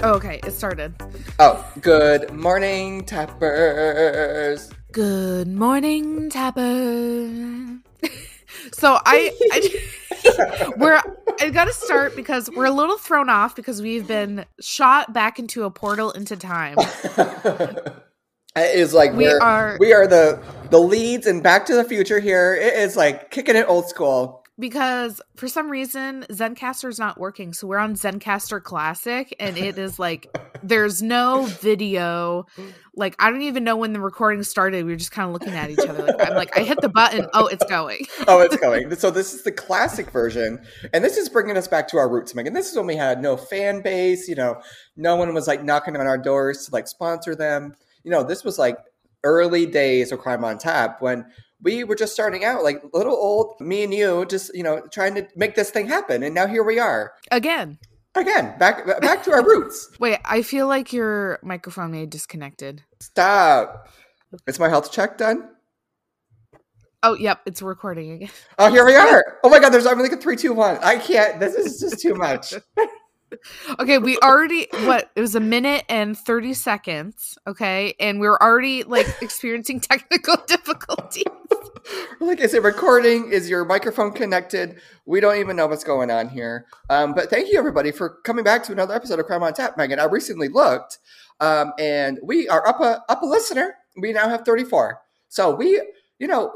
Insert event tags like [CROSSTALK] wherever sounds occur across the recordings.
Oh, okay, it started. Oh, good morning, tappers. Good morning, Tapper. [LAUGHS] so I, I [LAUGHS] [LAUGHS] we're I got to start because we're a little thrown off because we've been shot back into a portal into time. It is like We are- we are the the leads in Back to the Future here. It is like kicking it old school. Because for some reason Zencastr is not working. So we're on Zencastr Classic and it is like there's no video. Like I don't even know when the recording started. We were just kind of looking at each other. Like I'm like I hit the button. Oh, it's going. [LAUGHS] Oh, it's going. so this is the classic version, and this is bringing us back to our roots, Megan. This is when we had no fan base. You know, no one was like knocking on our doors to like sponsor them. You know, this was like early days of Crime on Tap when we were just starting out, like little old me and you, just you know, trying to make this thing happen. And now here we are Again. again, back back to our roots. [LAUGHS] Wait, I feel like your microphone may have disconnected. Stop. Is my health check done? Oh, yep, it's recording again. Oh, here we [LAUGHS] are. Oh my God, there's I'm like a three, two, one. I can't. This is just too much. [LAUGHS] Okay, we already what it was a minute and 30 seconds, okay? And we are already like experiencing [LAUGHS] technical difficulties. like, is it recording? Is your microphone connected? We don't even know what's going on here. Um, but thank you everybody for coming back to another episode of Crime on Tap, Megan. I recently looked, um, and we are up a up a listener. We now have 34. So we, you know,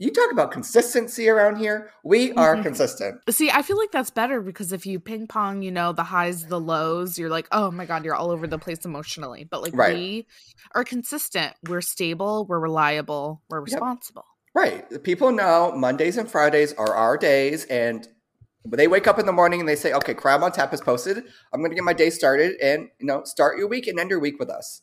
you talk about consistency around here. We are Mhm. consistent. See, I feel like that's better because if you ping pong, you know, the highs, the lows, you're like, oh my God, you're all over the place emotionally. But like Right. we are consistent. We're stable, we're reliable, we're responsible. Right. People know Mondays and Fridays are our days, and they wake up in the morning and they say, "Okay, Crime on Tap is posted. I'm going to get my day started, and you know, start your week and end your week with us."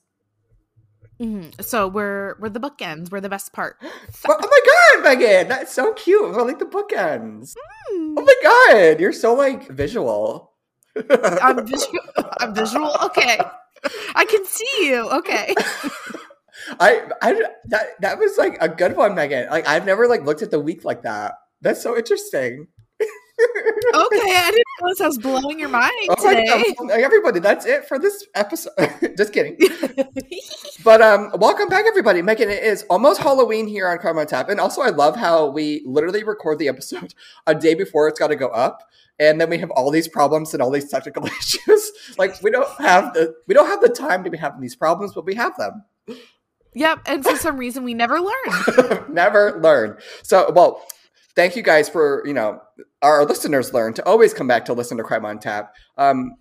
Mhm. So we're we're the bookends. We're the best part. [GASPS] Well, oh my god, Megan, that's so cute. I like the bookends. Hmm. Oh my god, you're so like visual. [LAUGHS] I'm visual. I'm visual. Okay, I can see you. Okay. [LAUGHS] I, I, that that was like a good one, Megan. Like I've never like looked at the week like that. That's so interesting. Okay, I didn't realize I was blowing your mind Oh today. Everybody, that's it for this episode. [LAUGHS] Just kidding. [LAUGHS] But um, welcome back, everybody. Megan, it is almost Halloween here on on Tap, and also I love how we literally record the episode [LAUGHS] a day before it's got to go up, and then we have all these problems and all these technical issues. like we don't have the we don't have the time to be having these problems, but we have them. yep, and for some reason we never learn. Never learn. So, well, thank you guys for you know our listeners learn to always come back to listen to Crime on Tap. Um,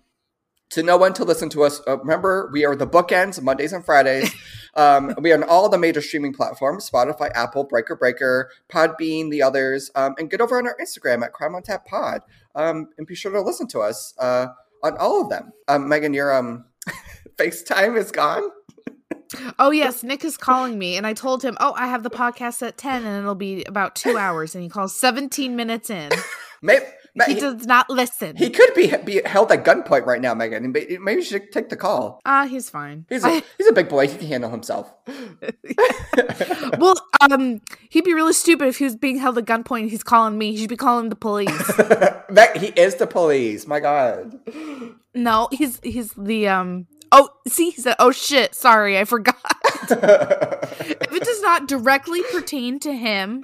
to know when to listen to us, uh, remember we are the bookends Mondays and Fridays. [LAUGHS] um, we are on all the major streaming platforms: Spotify, Apple, Breaker, Breaker, Podbean, the others. Um, and get over on our Instagram at Crime on Tap Pod, um, and be sure to listen to us uh, on all of them. Um, Megan, your um, [LAUGHS] FaceTime is gone. Oh yes, Nick is calling me, and I told him, "Oh, I have the podcast at ten, and it'll be about two hours." And he calls seventeen minutes in. [LAUGHS] Maybe, He does not listen. He could be be held at gunpoint right now, Megan. Maybe maybe you should take the call. Ah, he's fine. He's a, [LAUGHS] he's a big boy. He can handle himself. [LAUGHS] well, um, he'd be really stupid if he was being held at gunpoint. and He's calling me. He should be calling the police. That- he is the police. My God. no, he's he's the um. Oh, see, he said, "Oh shit, sorry, I forgot." [LAUGHS] if it does not directly pertain to him,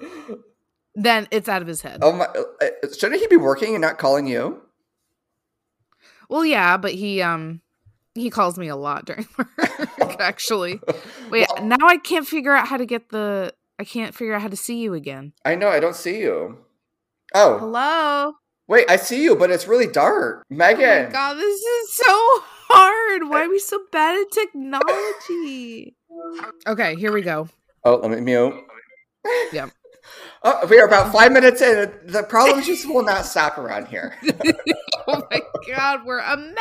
then it's out of his head. oh my! uh, Shouldn't he be working and not calling you? Well, yeah, but he um he calls me a lot during [LAUGHS] work. Actually, wait, Well- now I can't figure out how to get the. I can't figure out how to see you again. I know. I don't see you. Oh Hello. wait, I see you, but it's really dark. Oh my Megan. god, this is so hard. Why are we so [LAUGHS] bad at technology? Okay, here we go. oh, let me mute. Yep. [LAUGHS] Oh, we are about five minutes in. The problems just will not stop around here. [LAUGHS] Oh my god, we're a mess.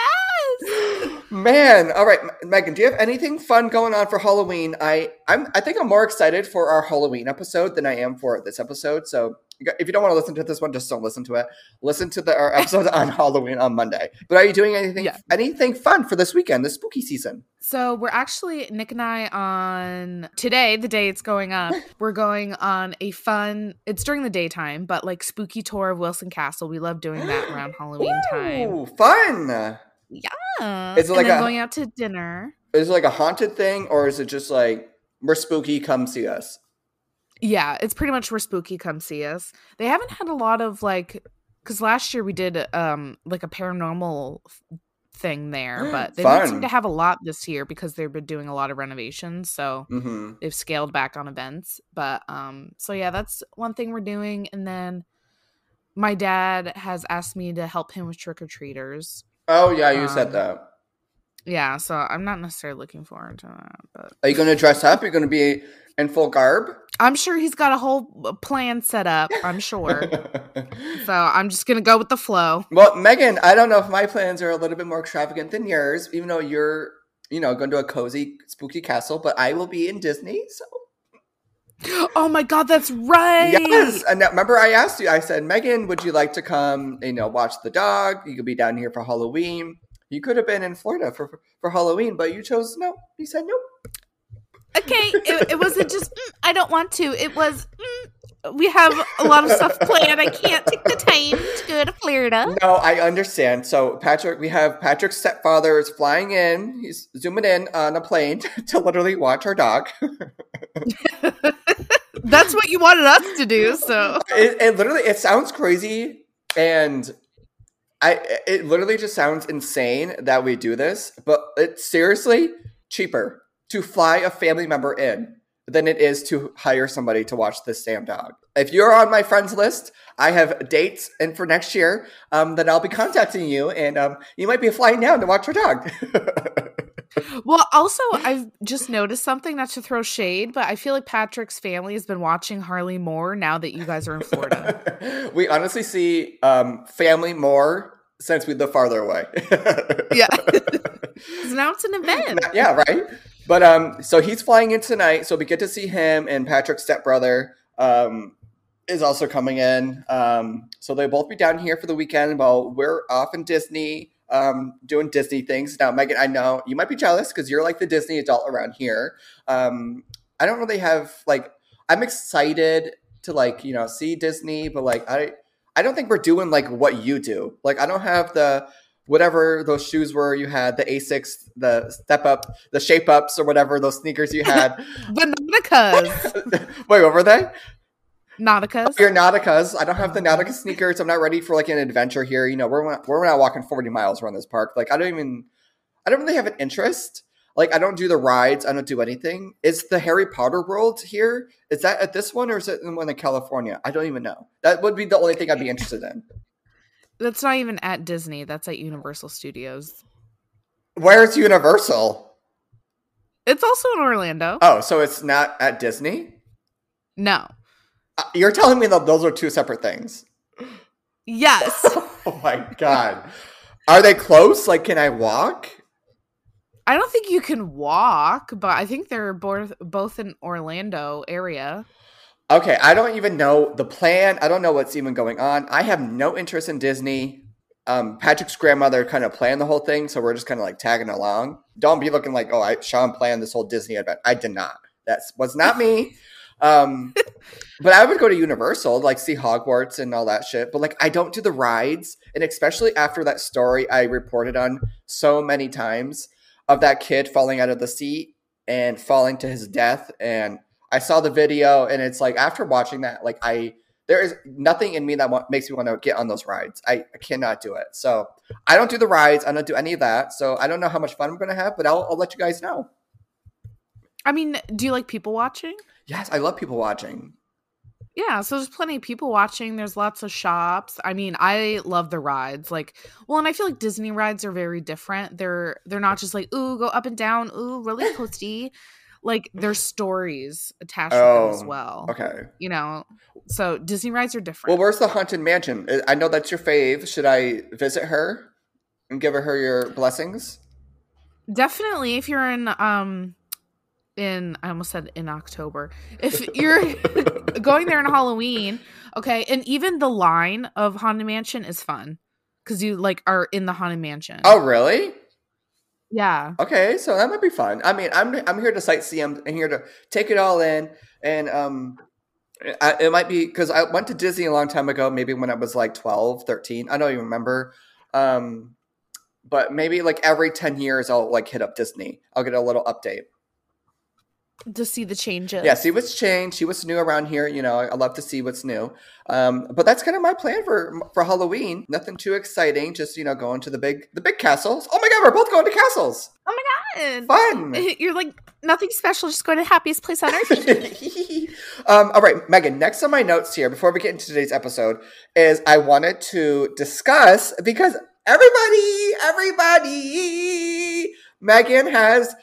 [LAUGHS] Man, all right, Megan, do you have anything fun going on for Halloween? I I'm I think I'm more excited for our Halloween episode than I am for this episode. So if you don't want to listen to this one, just don't listen to it. Listen to the our [LAUGHS] episode on Halloween on Monday. But are you doing anything Yeah. anything fun for this weekend, this spooky season? So we're actually Nick and I on today, the day it's going up. [LAUGHS] We're going on a fun. It's during the daytime, but like spooky tour of Wilson Castle. We love doing that around [GASPS] Halloween time. Fun. Yeah. Is it And like a- going out to dinner? Is it like a haunted thing, or is it just like we're spooky? Come see us. Yeah, it's pretty much where spooky come see us. They haven't had a lot of like because last year we did um like a paranormal thing there, [GASPS] but they don't seem to have a lot this year because they've been doing a lot of renovations. So hmm they've scaled back on events. But um so yeah, that's one thing we're doing. And then my dad has asked me to help him with trick or treaters. Oh yeah, you said Um, that. Yeah, so I'm not necessarily looking forward to that, but Are you going to dress up? You're going to be in full garb? I'm sure he's got a whole plan set up. I'm sure. [LAUGHS] so I'm just gonna go with the flow. well, Megan, I don't know if my plans are a little bit more extravagant than yours, even though you're, you know, going to a cozy, spooky castle. But I will be in Disney, so Oh my god, that's right. yes. And remember, I asked you. I said, Megan, would you like to come? You know, watch the dog. You could be down here for Halloween. You could have been in Florida for for Halloween, but you chose no. You said no. Okay, it, it wasn't just "Mm, I don't want to. It was mm, we have a lot of stuff planned. I can't take the time to go to Florida. No, I understand. So Patrick, we have Patrick's stepfather is flying in. He's zooming in on a plane [LAUGHS] to literally watch our dog. [LAUGHS] That's what you wanted us to do. So it, it literally it sounds crazy, and I it literally just sounds insane that we do this, but it's seriously cheaper to fly a family member in than it is to hire somebody to watch this damn dog. If you're on my friends list, I have dates and for next year um, that I'll be contacting you, and um, you might be flying down to watch our dog. [LAUGHS] well, also I've just noticed something. Not to throw shade, but I feel like Patrick's family has been watching Harley more now that you guys are in Florida. [LAUGHS] we honestly see um, family more since we live farther away. [LAUGHS] yeah, [LAUGHS] now it's an event. yeah, right. But um, so he's flying in tonight, so we get to see him and Patrick's stepbrother um is also coming in. Um, so they'll both be down here for the weekend while we're off in Disney, um, doing Disney things. Now, Megan, I know you might be jealous because you're like the Disney adult around here. Um, I don't really have like I'm excited to like you know see Disney, but like I I don't think we're doing like what you do. Like I don't have the whatever those shoes were you had the Asics, the step up, the shape ups or whatever those sneakers you had. [LAUGHS] The Nauticas, [LAUGHS] Wait, what were they? Nauticas. Your Nauticas. I don't have the Nautica sneakers. I'm not ready for like an adventure here. You know, we're not, we're not walking 40 miles around this park. Like I don't even I don't really have an interest. Like I don't do the rides. I don't do anything. Is the Harry Potter world here? Is that at this one or is it the one in California? I don't even know. That would be the only thing I'd be interested in. That's not even at Disney. That's at Universal Studios. Where's Universal? It's also in Orlando. Oh, so it's not at Disney? No. Uh, You're telling me that those are two separate things. Yes. [LAUGHS] Oh my god. Are they close? Like can I walk? I don't think you can walk, but I think they're both both in Orlando area. Okay, I don't even know the plan. I don't know what's even going on. I have no interest in Disney. Um, Patrick's grandmother kind of planned the whole thing, so we're just kind of like tagging along. Don't be looking like, oh, I Sean planned this whole Disney event. I did not. That was not me. [LAUGHS] Um, but I would go to Universal, like see Hogwarts and all that shit. But like, I don't do the rides, and especially after that story I reported on so many times of that kid falling out of the seat and falling to his death. And I saw the video, and it's like after watching that, like I there is nothing in me that wa- makes me want to get on those rides. I, I cannot do it. So I don't do the rides. I don't do any of that. So I don't know how much fun I'm going to have, but I'll, I'll let you guys know. I mean, do you like people watching? Yes, I love people watching. Yeah, so there's plenty of people watching. There's lots of shops. I mean, I love the rides. Like, well, and I feel like Disney rides are very different. They're they're not just like, ooh, go up and down, ooh, really [LAUGHS] coasty. Like there's stories attached to them as Oh, well. Okay. You know, so Disney rides are different. Well, where's the haunted mansion? I- I know that's your fave. Should I visit her and give her your blessings? Definitely, if you're in um in I almost said in October. If you're [LAUGHS] going there in Halloween, okay, and even the line of Haunted Mansion is fun because you like are in the Haunted Mansion. Oh, really? yeah. Okay, so that might be fun. I mean, I'm I'm here to sightsee. I'm, I'm here to take it all in, and um, I, it might be because I went to Disney a long time ago, maybe when I was like 12, 13. I don't even remember. Um, but maybe like every 10 years I'll like hit up Disney. I'll get a little update. To see the changes. Yeah, see what's changed, see what's new around here. You know, I, love to see what's new. Um, but that's kind of my plan for for Halloween. Nothing too exciting. Just you know, going to the big the big castles. Oh my god, we're both going to castles. Oh my god. Fun. [LAUGHS] You're like nothing special, just going to the happiest place on earth. [LAUGHS] um, all right, Megan. Next on my notes here, before we get into today's episode, is I wanted to discuss because everybody, everybody, Megan has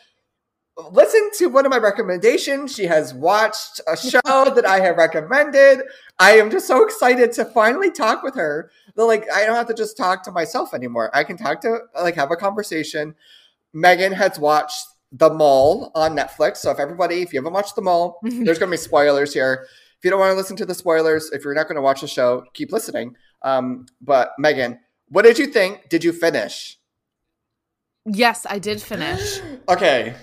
listened to one of my recommendations. She has watched a show [LAUGHS] that I have recommended. I am just so excited to finally talk with her. That, like I don't have to just talk to myself anymore. I can talk to like have a conversation. Megan has watched The Mole on Netflix. So if everybody, if you haven't watched The Mole, [LAUGHS] there's going to be spoilers here. If you don't want to listen to the spoilers, if you're not going to watch the show, keep listening. Um, but Megan, what did you think? Did you finish? yes, I did finish. [GASPS] Okay.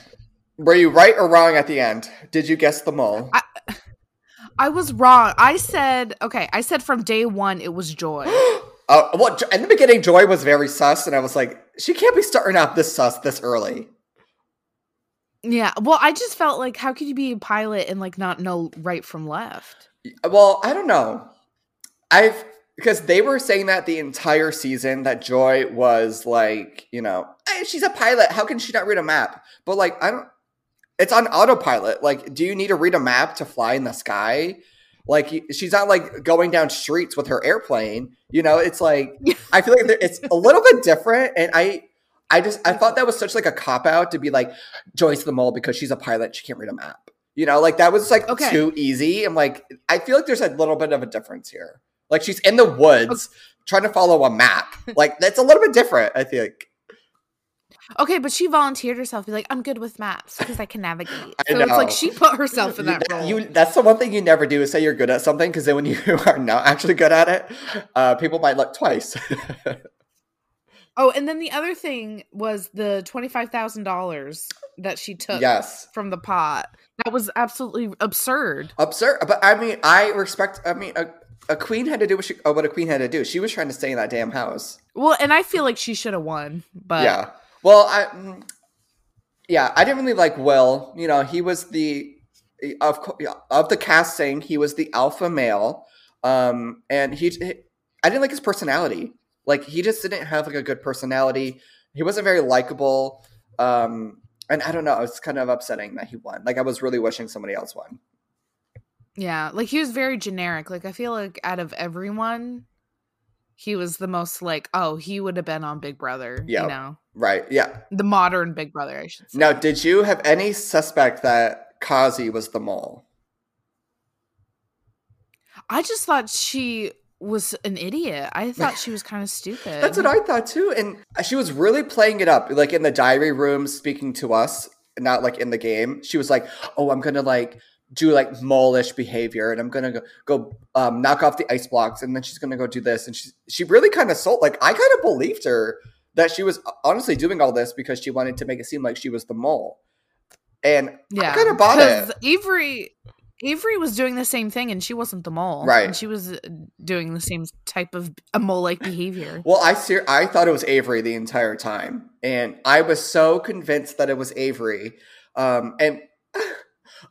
Were you right or wrong at the end? Did you guess the mole? I, I was wrong. I said okay. I said from day one it was joy. [GASPS] Uh, well, in the beginning, Joy was very sus, and I was like, she can't be starting out this sus this early. yeah. Well, I just felt like how could you be a pilot and like not know right from left? Well, I don't know. I've because they were saying that the entire season that Joy was like, you know, "Hey, she's a pilot. How can she not read a map? But like, I don't. It's on autopilot. Like, do you need to read a map to fly in the sky? Like, she's not like going down streets with her airplane. You know, it's like [LAUGHS] I feel like it's a little bit different, and I. I just I thought that was such like a cop out to be like Joyce the mole because she's a pilot she can't read a map. You know, like that was like Okay. too easy. I'm like I feel like there's a little bit of a difference here. Like she's in the woods trying to follow a map. Like that's a little bit different. I think. Okay, but she volunteered herself. Be like, I'm good with maps because I can navigate. I So it's like she put herself in that You- role. You that's the one thing you never do is say you're good at something because then when you [LAUGHS] are not actually good at it, uh, people might look twice. [LAUGHS] oh, and then the other thing was the twenty five thousand dollars that she took yes. from the pot. That was absolutely absurd. Absurd, but I mean, I respect. I mean, a, a queen had to do what she, uh, what a queen had to do. She was trying to stay in that damn house. Well, and I feel like she should have won, but yeah. Well, I, mm, yeah, I didn't really like Will. You know, he was the of of the casting. He was the alpha male, um, and he, he- I didn't like his personality. Like he just didn't have like a good personality. He wasn't very likable. Um, and I don't know. It's kind of upsetting that he won. Like I was really wishing somebody else won. yeah, like he was very generic. Like I feel like out of everyone, he was the most like, oh, he would have been on Big Brother. Yeah. You know, Right? Yeah. the modern Big Brother, I should say. Now, did you have any suspect that Kesi was the mole? I just thought she was an idiot. I thought she was kind of stupid. That's what I thought too. And she was really playing it up, like in the diary room, speaking to us, not like in the game. She was like, "Oh, I'm gonna like do like mole-ish behavior, and I'm gonna go, go um, knock off the ice blocks, and then she's gonna go do this." And she she really kind of sold. Like I kind of believed her that she was honestly doing all this because she wanted to make it seem like she was the mole. And yeah, kinda bought it. Avery Avery was doing the same thing, and she wasn't the mole, Right. And she was uh, doing the same type of a mole-like behavior. Well, I ser- I thought it was Avery the entire time, and I was so convinced that it was Avery. Um, and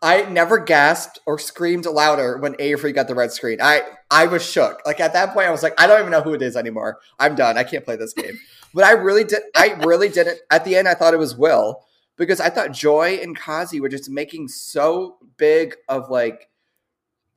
I never gasped or screamed louder when Avery got the red screen. I I was shook. Like at that point, I was like, I don't even know who it is anymore. I'm done. I can't play this game. [LAUGHS] But I really did. I really didn't. At the end, I thought it was Will because I thought Joy and Kesi were just making so big of like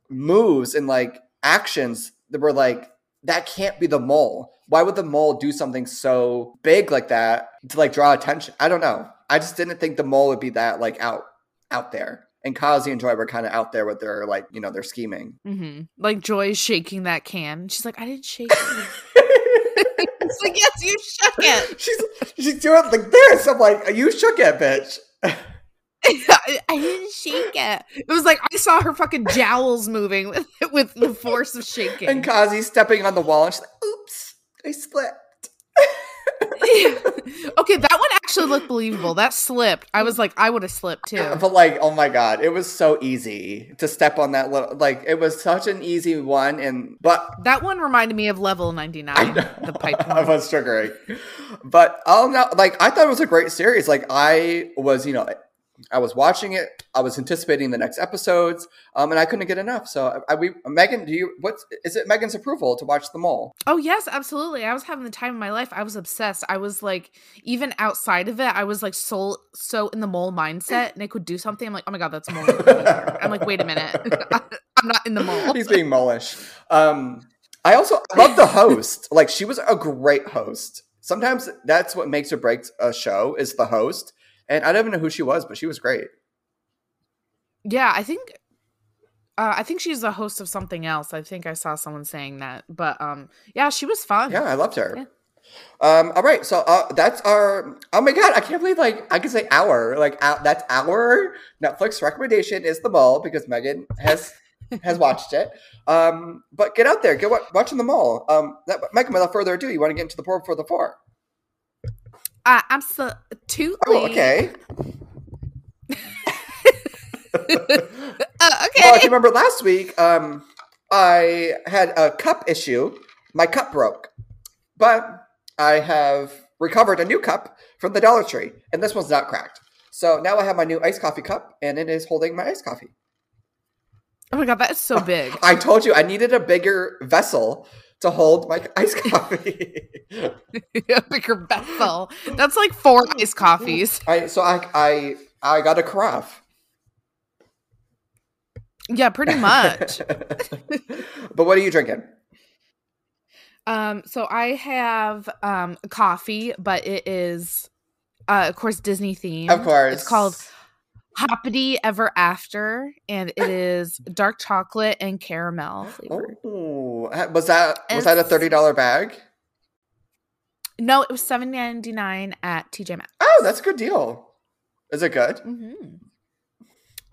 moves and like actions that were like that can't be the mole. Why would the mole do something so big like that to like draw attention? I don't know. I just didn't think the mole would be that like out out there. And Kesi and Joy were kind of out there with their like you know their scheming. hmm Like Joy is shaking that can. She's like, I didn't shake it. [LAUGHS] it's like, yes, you shook it. [LAUGHS] she's she's doing like this. I'm like, you shook it, bitch. I, [LAUGHS] I didn't shake it. It was like I saw her fucking jowls moving with with the force of shaking. And Kesi stepping on the wall and she's like, oops, I slipped. [LAUGHS] okay, that one actually looked believable. That slipped. I was like, I would have slipped too. [LAUGHS] But like, oh my god, it was so easy to step on that little. Like, it was such an easy one, and but That one reminded me of level ninety nine. The pipe. [LAUGHS] I was triggering. But oh no, like I thought it was a great series. Like I was, you know, I was watching it. I was anticipating the next episodes, um, and I couldn't get enough. So, I, we, Megan, do you? What's is it? Megan's approval to watch them all? Oh yes, absolutely. I was having the time of my life. I was obsessed. I was like, even outside of it, I was like so so in the mole mindset. Nick would do something. I'm like, oh my god, that's mole. [LAUGHS] I'm like, wait a minute, [LAUGHS] I'm not in the mole. He's being mullish. Um, I also love the host. Like she was a great host. Sometimes that's what makes or breaks a show is the host. And I don't even know who she was, but she was great. Yeah, I think uh, I think she's a host of something else. I think I saw someone saying that, but um, yeah, she was fun. Yeah, I loved her. Yeah. Um, all right, so uh, that's our. Oh my god, I can't believe like I can say our like uh, that's our Netflix recommendation is the mall because Megan has [LAUGHS] has watched it. Um, but get out there, get wa- watching the mall. Um, that, Megan, without further ado, you want to get into the pour before the four? Uh, absolutely. Oh, okay. uh, [LAUGHS] okay. Well, if you remember last week, um, I had a cup issue. My cup broke, but I have recovered a new cup from the Dollar Tree, and this one's not cracked. So now I have my new iced coffee cup, and it is holding my iced coffee. Oh my god, that is so [LAUGHS] big! I told you I needed a bigger vessel to hold my [LAUGHS] iced coffee. a bigger vessel. That's like four iced coffees. I so I I I got a carafe. Yeah, pretty much. [LAUGHS] but what are you drinking? Um, so I have um coffee, but it is uh of course Disney themed. Of course. It's called Hoppity Ever After, and it is [LAUGHS] dark chocolate and caramel flavored. Oh, was that was that a thirty dollar bag? No, it was seven ninety nine at TJ Maxx. Oh, that's a good deal. Is it good? Mm-hmm.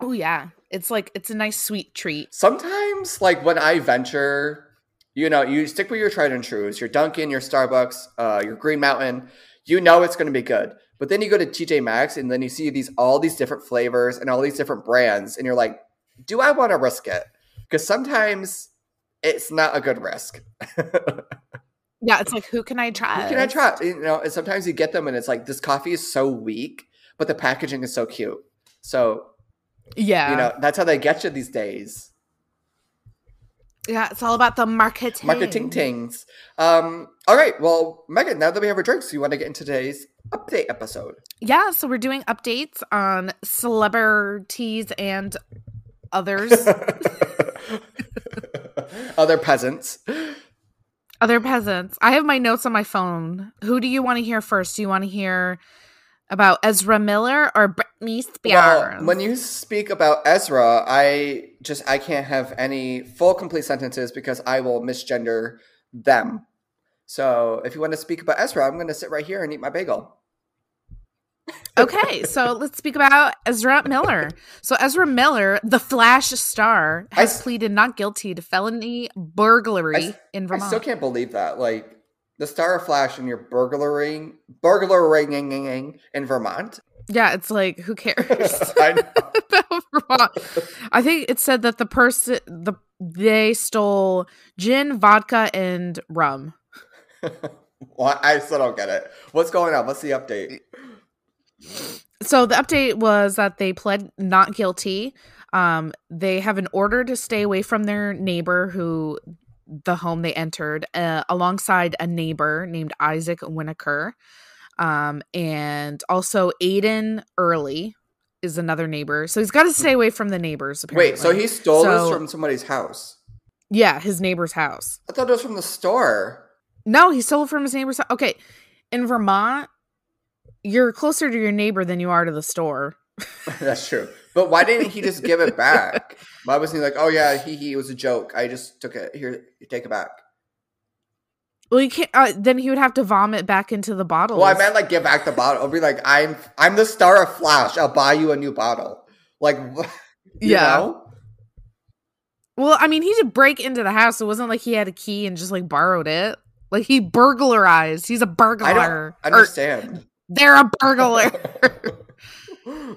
Oh yeah, it's like it's a nice sweet treat. Sometimes, like when I venture, you know, you stick with your tried and trues, your Dunkin', your Starbucks, uh, your Green Mountain. You know it's going to be good. But then you go to TJ Maxx and then you see these all these different flavors and all these different brands, and you're like, do I want to risk it? Because sometimes it's not a good risk. [LAUGHS] yeah, it's like who can I try? Who can I try? You know, and sometimes you get them and it's like this coffee is so weak, but the packaging is so cute. So yeah, you know that's how they get you these days. Yeah, it's all about the marketing. Marketing things. Um, all right. Well, Megan, now that we have our drinks, you want to get into today's update episode? Yeah, so we're doing updates on celebrities and others. [LAUGHS] Other peasants. Other peasants. I have my notes on my phone. Who do you want to hear first? Do you want to hear about Ezra Miller or Britney Spears? Well, when you speak about Ezra, I just I can't have any full complete sentences because I will misgender them. So if you want to speak about Ezra, I'm going to sit right here and eat my bagel. okay, so [LAUGHS] let's speak about Ezra Miller. So Ezra Miller, the Flash star, has I, pleaded not guilty to felony burglary I, in Vermont. I still can't believe that. Like the Star of Flash and you're burglaring burglaring in Vermont. Yeah, it's like who cares? [LAUGHS] I, [LAUGHS] I think it said that the person the they stole gin, vodka, and rum. [LAUGHS] well, I still don't get it. What's going on? What's the update? So the update was that they pled not guilty. Um, they have an order to stay away from their neighbor who the home they entered uh, alongside a neighbor named Isaac Winokur. Um, and also Aiden Early is another neighbor. So he's got to stay away from the neighbors. Apparently. Wait, so he stole so, this from somebody's house? Yeah, his neighbor's house. I thought it was from the store. No, he stole it from his neighbor's house. Okay. In Vermont, you're closer to your neighbor than you are to the store. [LAUGHS] That's true. But why didn't he just give it [LAUGHS] back? Why was he like, "Oh yeah, he he it was a joke. I just took it. Here, you take it back." Well, you can't. Uh, then he would have to vomit back into the bottle. Well, I meant like give back the bottle. I'll be like, "I'm I'm the star of Flash. I'll buy you a new bottle." Like, [LAUGHS] yeah. Know? Well, I mean, he did break into the house. It wasn't like he had a key and just like borrowed it. Like he burglarized. He's a burglar. I understand. Or, They're a burglar. [LAUGHS] [LAUGHS]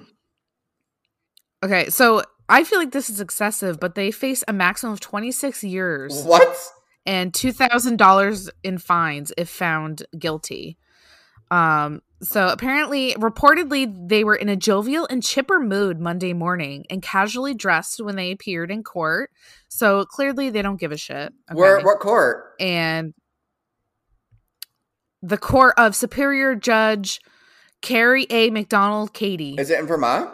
okay, so I feel like this is excessive, but they face a maximum of 26 years what? And $2,000 in fines if found guilty. Um, so apparently, reportedly, they were in a jovial and chipper mood Monday morning and casually dressed when they appeared in court. So clearly, they don't give a shit. Where? What court? and the court of Superior Judge Kerry A. McDonald-Cady. Is it in Vermont?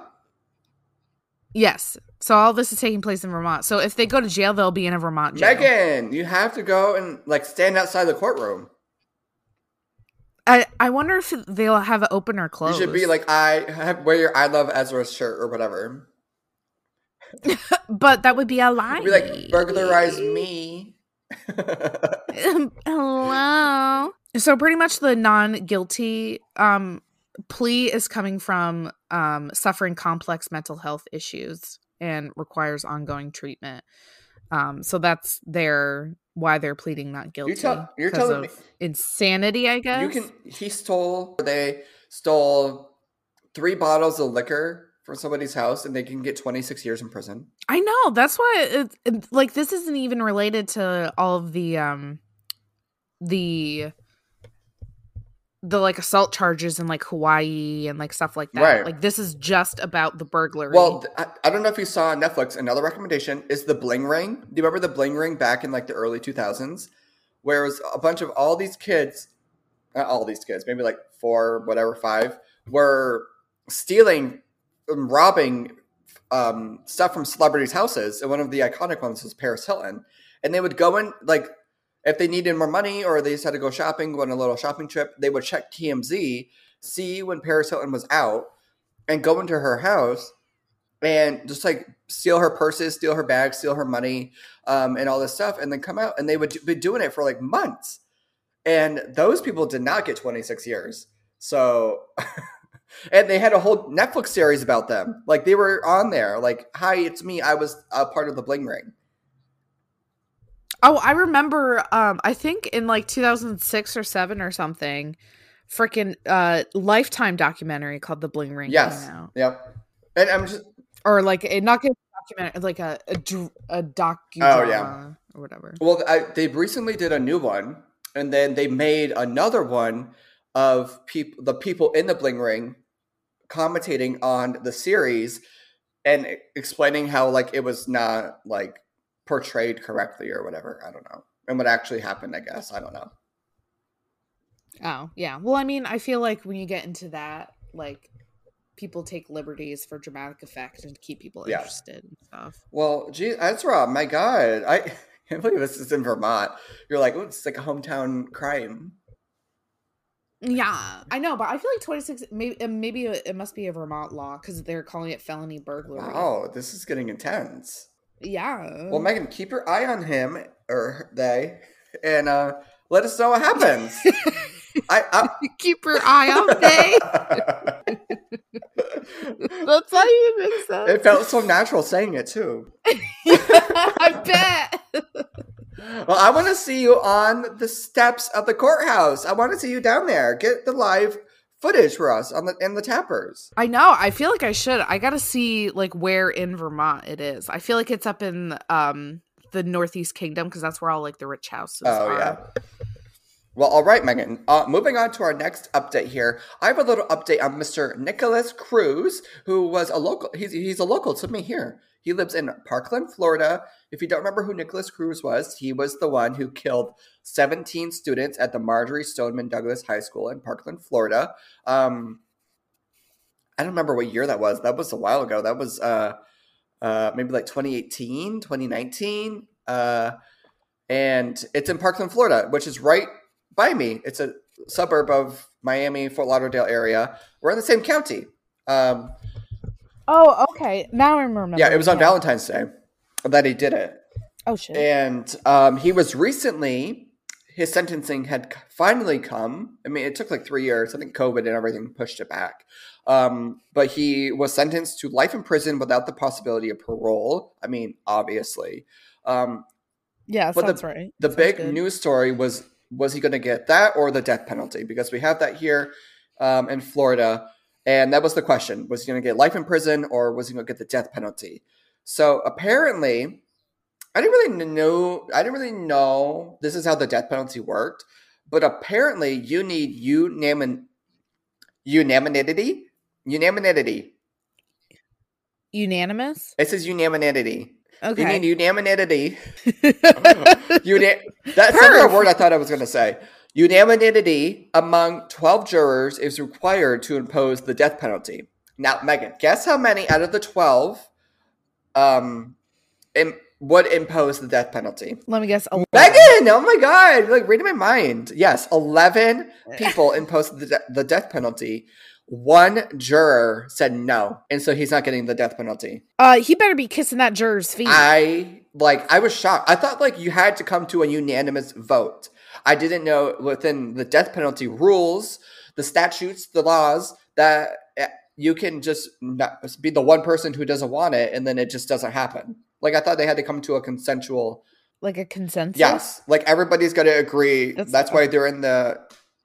yes. So all this is taking place in Vermont. So if they go to jail, they'll be in a Vermont jail. Megan, you have to go and like stand outside the courtroom. I, I wonder if they'll have it open or closed. You should be like I have wear your I love Ezra shirt or whatever. [LAUGHS] but that would be a lie. Be like burglarize me. [LAUGHS] Hello. So pretty much the non-guilty um plea is coming from um suffering complex mental health issues and requires ongoing treatment. Um so that's their why they're pleading not guilty. you tell- you're telling of me- insanity, I guess. you can he stole they stole three bottles of liquor from somebody's house and they can get 26 years in prison. I know. That's why it, it- like this isn't even related to all of the um the the like assault charges in like Hawaii and like stuff like that. Right. Like this is just about the burglary. Well, I, I don't know if you saw on Netflix. Another recommendation is the Bling Ring. Do you remember the Bling Ring back in like the early 2000s, where it was a bunch of all these kids, not all these kids, maybe like four, whatever, five, were stealing, and robbing um, stuff from celebrities' houses. And one of the iconic ones was Paris Hilton. And they would go in like if they needed more money or they just had to go shopping, go on a little shopping trip, they would check TMZ, see when Paris Hilton was out, and go into her house and just like steal her purses, steal her bags, steal her money, um, and all this stuff, and then come out. And they would be doing it for like months. And those people did not get 26 years. So, [LAUGHS] and they had a whole Netflix series about them. Like they were on there, like, hi, it's me. I was a part of the Bling Ring. Oh, I remember um I think in like 2006 or 7 or something freaking uh lifetime documentary called The Bling Ring Yes. Yep. And I'm just, Or like a not a documentary like a a, a docu Oh, yeah. or whatever. Well, I, they recently did a new one, and then they made another one of people, the people in the Bling Ring, commentating on the series and explaining how like it was not like portrayed correctly or whatever. I don't know, and what actually happened. I guess I don't know. Oh, yeah. Well, I mean, I feel like when you get into that, like people take liberties for dramatic effect and keep people Yeah. interested and stuff. Well, gee, Ezra, my God, I [LAUGHS] can't believe this is in Vermont. You're like, oh, it's like a hometown crime. Yeah, I know, but I feel like 26 maybe uh, maybe it must be a Vermont law cuz they're calling it felony burglary. Wow, this is getting intense. Yeah. Well, Megan, keep your eye on him or they, and uh, let us know what happens. [LAUGHS] I, I keep your eye on they. [LAUGHS] That's how you make sense. it felt so natural saying it too. [LAUGHS] I bet. Well, I want to see you on the steps of the courthouse. I want to see you down there. Get the live footage for us on the in the tappers. I know. I feel like I should. I got to see like where in Vermont it is. I feel like it's up in um the Northeast Kingdom because that's where all like the rich houses Oh are. yeah. Well, all right, Megan. Uh, moving on to our next update here. I have a little update on Mr. Nikolas Cruz, who was a local. He's he's a local to me here. He lives in Parkland, Florida. If you don't remember who Nikolas Cruz was, he was the one who killed 17 students at the Marjory Stoneman Douglas High School in Parkland, Florida. Um, I don't remember what year that was. That was a while ago. That was uh, uh, maybe like 2018, 2019. Uh, and it's in Parkland, Florida, which is right by me. It's a suburb of Miami, Fort Lauderdale area. We're in the same county. Um, Oh, okay. Now I remember. yeah, it was on Valentine's Day that he did it. Oh shit. And um, he was recently, his sentencing had finally come. I mean, it took like three years. I think COVID and everything pushed it back. Um, but he was sentenced to life in prison without the possibility of parole. I mean, obviously. Um, yeah, but the- right. the Sounds big good. news story was was he going to get that or the death penalty? Because we have that here um, in Florida, and that was the question: was he going to get life in prison or was he going to get the death penalty? So apparently, I didn't really know. I didn't really know this is how the death penalty worked, but apparently, you need unanimity. Unanimity. Unanimity. Unanimous. It says unanimity. Okay. You need unanimity. [LAUGHS] Una- that's another Perf. word I thought I was going to say. Unanimity among 12 jurors is required to impose the death penalty. Now, Megan, guess how many out of the 12 um, im- would impose the death penalty? Let me guess. 11. Megan, oh my God, you're like reading my mind. Yes, 11 [LAUGHS] people imposed the, de- the death penalty. One juror said no, and so he's not getting the death penalty. Uh, he better be kissing that juror's feet. I like I was shocked. I thought like you had to come to a unanimous vote. I didn't know within the death penalty rules, the statutes, the laws that you can just be the one person who doesn't want it and then it just doesn't happen. Like I thought they had to come to a consensual like a consensus. Yes, like everybody's going to agree. That's, That's- why they're in the,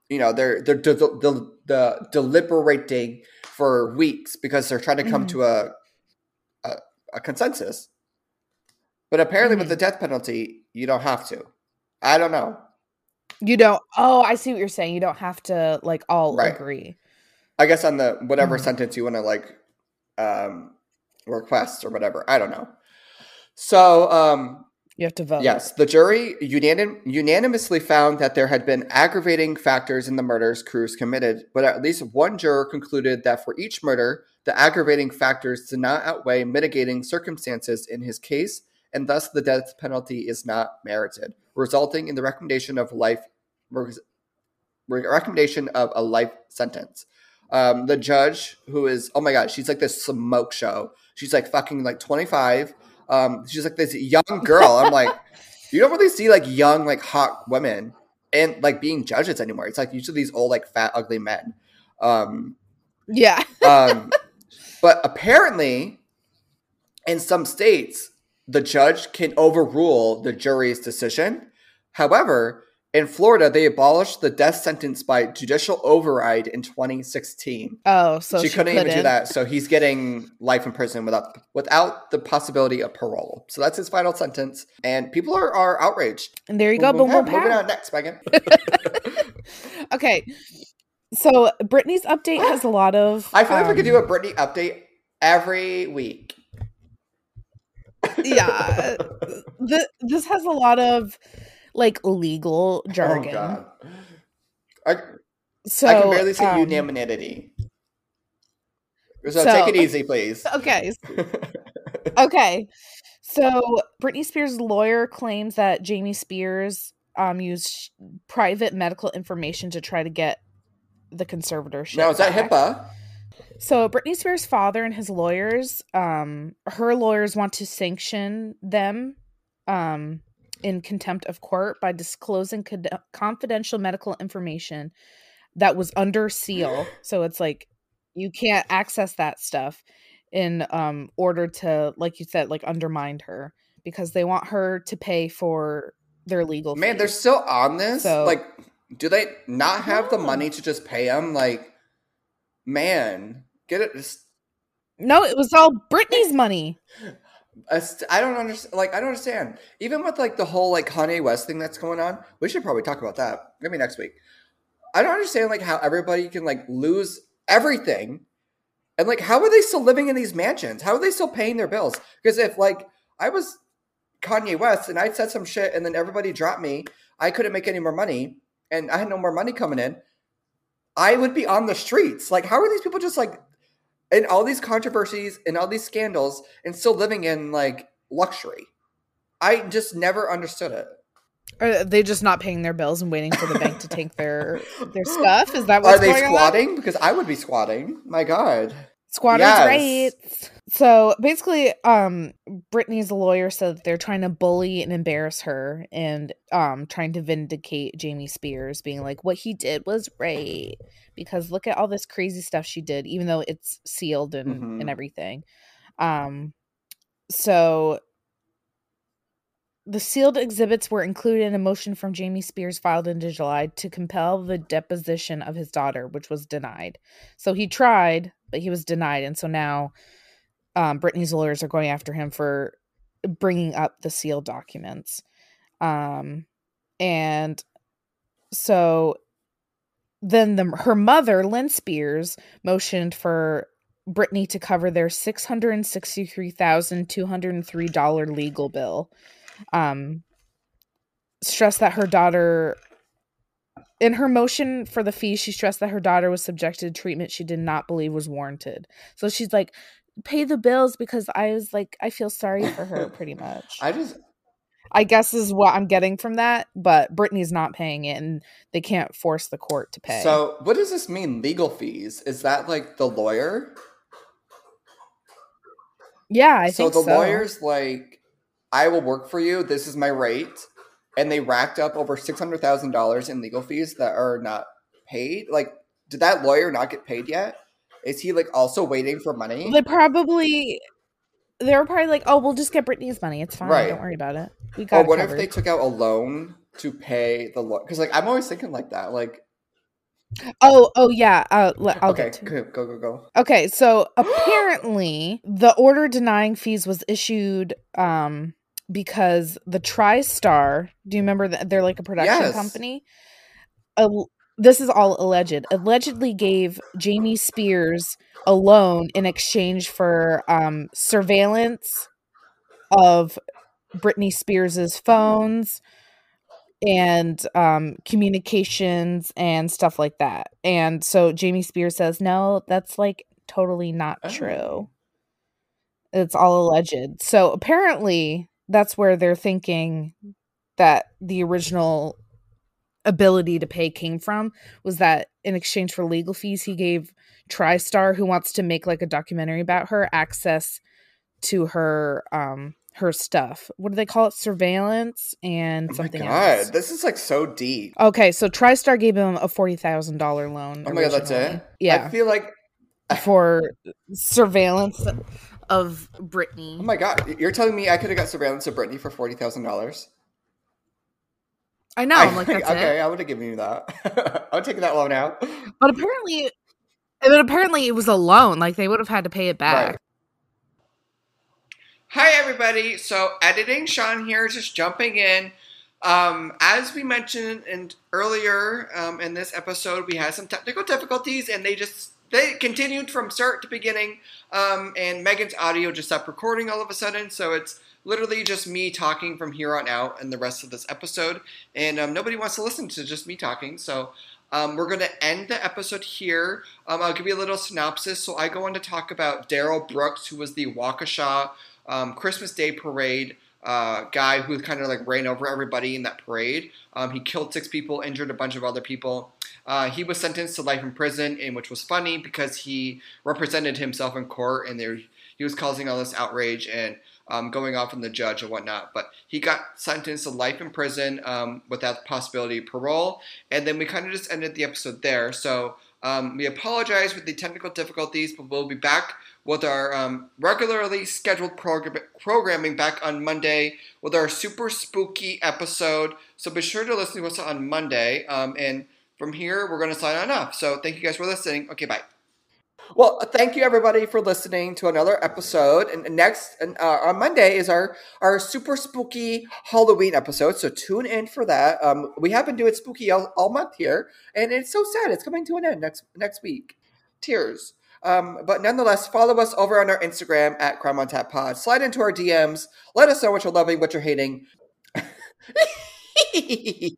you know, they're they're de- de- the deliberating for weeks because they're trying to come Mhm. to a, a a consensus. But apparently, with Mhm. the death penalty, you don't have to. I don't know. You don't. Oh, I see what you're saying. You don't have to like all Right. agree. I guess on the whatever Mhm. sentence you want to like um request or whatever. I don't know. So um You have to vote. Yes, the jury unanim- unanimously found that there had been aggravating factors in the murders Cruz committed, but at least one juror concluded that for each murder, the aggravating factors did not outweigh mitigating circumstances in his case, and thus the death penalty is not merited, resulting in the recommendation of life re- recommendation of a life sentence. Um, the judge, who is oh my god, she's like this smoke show. She's like fucking like twenty five. Um, she's like this young girl. I'm like, [LAUGHS] you don't really see like young like hot women and like being judges anymore. It's like usually these old like fat ugly men. Um, Yeah. um, [LAUGHS] but apparently, in some states, the judge can overrule the jury's decision. However, in Florida, they abolished the death sentence by judicial override in 2016. Oh, so she, couldn't, even do that, so he's getting life in prison without without the possibility of parole. So that's his final sentence, and people are, are outraged. And there you go. Boom, boom, Moving on next, Megan. [LAUGHS] [LAUGHS] Okay. So Britney's update has a lot of. I feel like we could um, do a Britney update every week. yeah. [LAUGHS] The, this has a lot of like legal jargon. Oh god. I, So I can barely say um, unanimity. So, so- take it easy, please. Okay. [LAUGHS] Okay. So Britney Spears' lawyer claims that Jamie Spears um used sh- private medical information to try to get the conservatorship. now is that back. HIPAA? So Britney Spears' father and his lawyers, um, her lawyers want to sanction them, um, in contempt of court by disclosing cod- confidential medical information that was under seal. [GASPS] So it's like you can't access that stuff in um order to, like you said, like undermine her because they want her to pay for their legal. Man, they're still on this. So- like, do they not have the money to just pay them? Like, man, get it. Just, no, it was all Britney's money. [LAUGHS] I don't understand. Like, I don't understand. Even with like the whole like Kanye West thing that's going on, we should probably talk about that. Maybe next week. I don't understand like how everybody can like lose everything, and like how are they still living in these mansions? How are they still paying their bills? Because if like I was Kanye West and I said some shit and then everybody dropped me, I couldn't make any more money, and I had no more money coming in. I would be on the streets. Like, how are these people just like in all these controversies and all these scandals and still living in like luxury? I just never understood it. Are they just not paying their bills and waiting for the bank to take their their [LAUGHS] stuff? Is that Are what's they going on? squatting? Because I would be squatting. My God. Squatters' Yes. rights. So basically, um, Britney's a lawyer said that they're trying to bully and embarrass her, and um, trying to vindicate Jamie Spears, being like, "What he did was right," because look at all this crazy stuff she did, even though it's sealed and Mhm. and everything. Um, so the sealed exhibits were included in a motion from Jamie Spears filed in July to compel the deposition of his daughter, which was denied. So he tried, he was denied, and so now um, Britney's lawyers are going after him for bringing up the sealed documents. Um, and so then the her mother, Lynne Spears, motioned for Britney to cover their six hundred and sixty three thousand two hundred and three dollar legal bill. Um, stressed that her daughter, in her motion for the fee, she stressed that her daughter was subjected to treatment she did not believe was warranted. So she's like, "Pay the bills," because I was like, I feel sorry for her, [LAUGHS] pretty much. I just I guess is what I'm getting from that, but Britney's not paying it and they can't force the court to pay. So, what does this mean legal fees? Is that like the lawyer? yeah, I think. so think the lawyer's like, I will work for you. This is my rate. And they racked up over $600,000 in legal fees that are not paid. Like, did that lawyer not get paid yet? Is he like also waiting for money? They probably they were probably like, "Oh, we'll just get Britney's money. It's fine. Right. Don't worry about it. We got." Or what if they took out a loan to pay the lawyer? Because like I'm always thinking like that. Like, oh, oh yeah. Uh, I'll okay, get to. go go go go. Okay, so apparently the order denying fees was issued um because the TriStar, do you remember that they're like a production Yes. company? Al- this is all alleged. Allegedly gave Jamie Spears a loan in exchange for um surveillance of Britney Spears's phones and um communications and stuff like that. And so Jamie Spears says, "No, that's like totally not Oh. true. It's all alleged." So apparently that's where they're thinking that the original ability to pay came from was that in exchange for legal fees he gave TriStar who wants to make like a documentary about her access to her um her stuff. What do they call it? Surveillance and Oh my something god, else. this is like so deep. Okay, so TriStar gave him a forty thousand dollar loan. Oh my god, that's it. Yeah, I feel like for surveillance of Britney. oh my god, you're telling me I could have got surveillance of Britney for forty thousand dollars? I know, I'm like that's okay, it. I would have given you that. [LAUGHS] I would take that loan out. But apparently, but apparently it was a loan. Like they would have had to pay it back. Right. Hi, everybody. So, editing Sean here, just jumping in. Um, as we mentioned in, earlier um, in this episode, we had some technical difficulties, and they just they continued from start to beginning. Um, and Megan's audio just stopped recording all of a sudden, so it's literally just me talking from here on out and the rest of this episode. And um, nobody wants to listen to just me talking, so um, we're going to end the episode here. Um, I'll give you a little synopsis. So I go on to talk about Darrell Brooks, who was the Waukesha um, Christmas Day parade uh, guy who kind of like ran over everybody in that parade. Um, he killed six people, injured a bunch of other people. Uh, he was sentenced to life in prison, and which was funny because he represented himself in court, and there he was causing all this outrage and um, going off on the judge and whatnot. But he got sentenced to life in prison um, without the possibility of parole, and then we kind of just ended the episode there. So um, we apologize for the technical difficulties, but we'll be back with our um, regularly scheduled progr- programming back on Monday with our super spooky episode. So be sure to listen to us on Monday. Um, and from here, we're going to sign on off. So thank you guys for listening. Okay, bye. Well, thank you everybody for listening to another episode. And next, uh, on Monday is our our super spooky Halloween episode. So tune in for that. Um, we have been doing spooky all, all month here, and it's so sad. It's coming to an end next next week. Tears. Um, but nonetheless, follow us over on our Instagram at Crime on Tap Pod. Slide into our DMs. Let us know what you're loving, what you're hating. [LAUGHS]